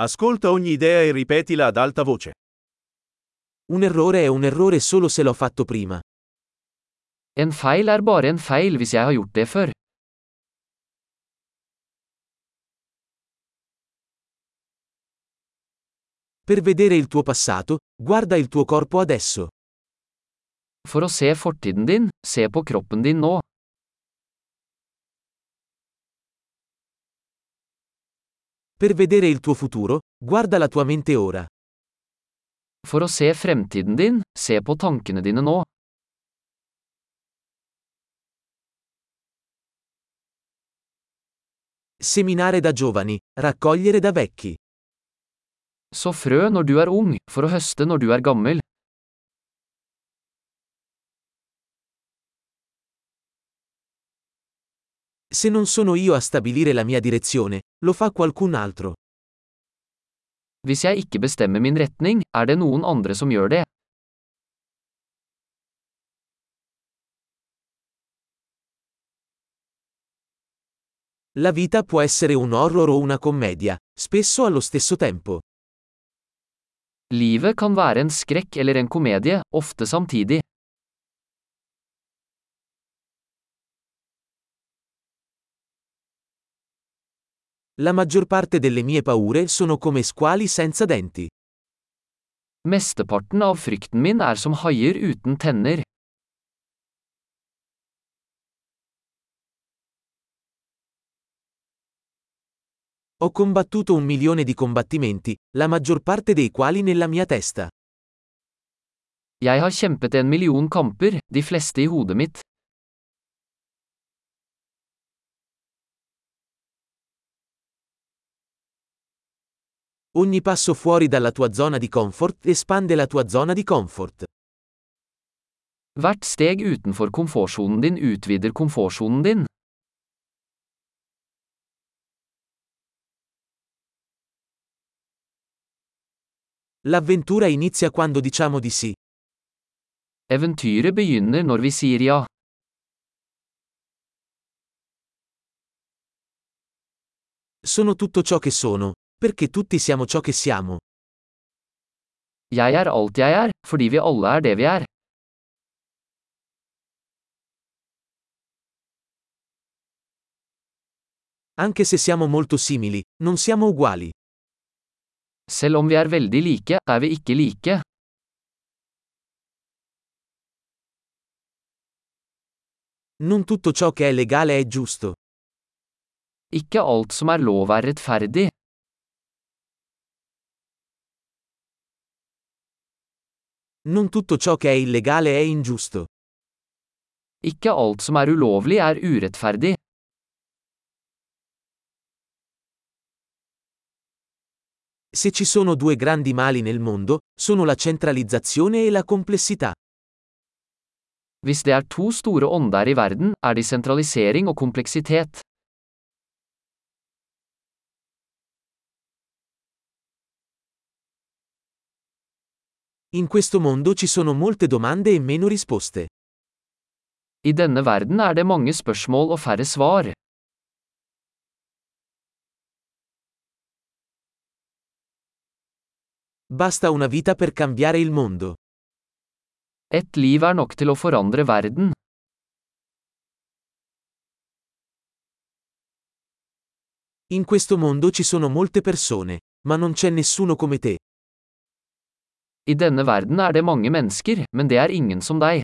Ascolta ogni idea e ripetila ad alta voce. Un errore è un errore solo se l'ho fatto prima. En feil er bare en feil hvis jeg har gjort det før. Per vedere il tuo passato, guarda il tuo corpo adesso. For å se fortiden din, se på kroppen din nå. Per vedere il tuo futuro, guarda la tua mente ora. For å se fremtiden din, se på tankene dine nå. Seminare da giovani, raccogliere da vecchi. Så frø når du er ung, for å høste når du er gammel. Se non sono io a stabilire la mia direzione, lo fa qualcun altro. Hvis jeg ikke bestemmer min retning, er det noen andre som gjør det. La vita può essere un horror o una commedia, spesso allo stesso tempo. Livet kan være en skrekk eller en komedie, ofte samtidig. La maggior parte delle mie paure sono come squali senza denti. Mesteparten av frykten min er som haier uten tenner. Ho combattuto un milione di combattimenti, la maggior parte dei quali nella mia testa. Jeg har kjempet en million kamper, de fleste i hodet mitt. Ogni passo fuori dalla tua zona di comfort espande la tua zona di comfort. Hvert steg utenfor komfortsonen din utvider komfortsonen din. L'avventura inizia quando diciamo di sì. Eventyret begynner når vi sier ja. Sono tutto ciò che sono, perché tutti siamo ciò che siamo. Jeg er alt jeg er, fordi vi alle er det vi er. Anche se siamo molto simili, non siamo uguali. Selv om vi er veldig like, er vi ikke like. Non tutto ciò che è legale è giusto. Ikke alt som er lov er rettferdig. Non tutto ciò che è illegale è ingiusto. Ikke alt som er ulovlig er urettferdig. Se ci sono due grandi mali nel mondo, sono la centralizzazione e la complessità. Hvis det er to store ånder i verden, er de sentralisering og kompleksitet. In questo mondo ci sono molte domande e meno risposte. I denne verden er det mange spørsmål og færre svar. Basta una vita per cambiare il mondo. Et liv er nok til å forandre verden. In questo mondo ci sono molte persone, ma non c'è nessuno come te. I denne verden er det mange mennesker, men det er ingen som deg.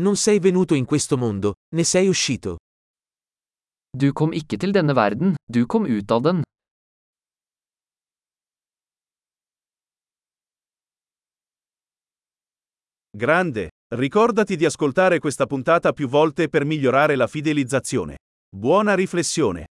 Non sei venuto in questo mondo, ne sei uscito. Du kom ikke til denne verden, du kom ut av den. Grande, ricordati di ascoltare questa puntata più volte per migliorare la fidelizzazione. Buona riflessione.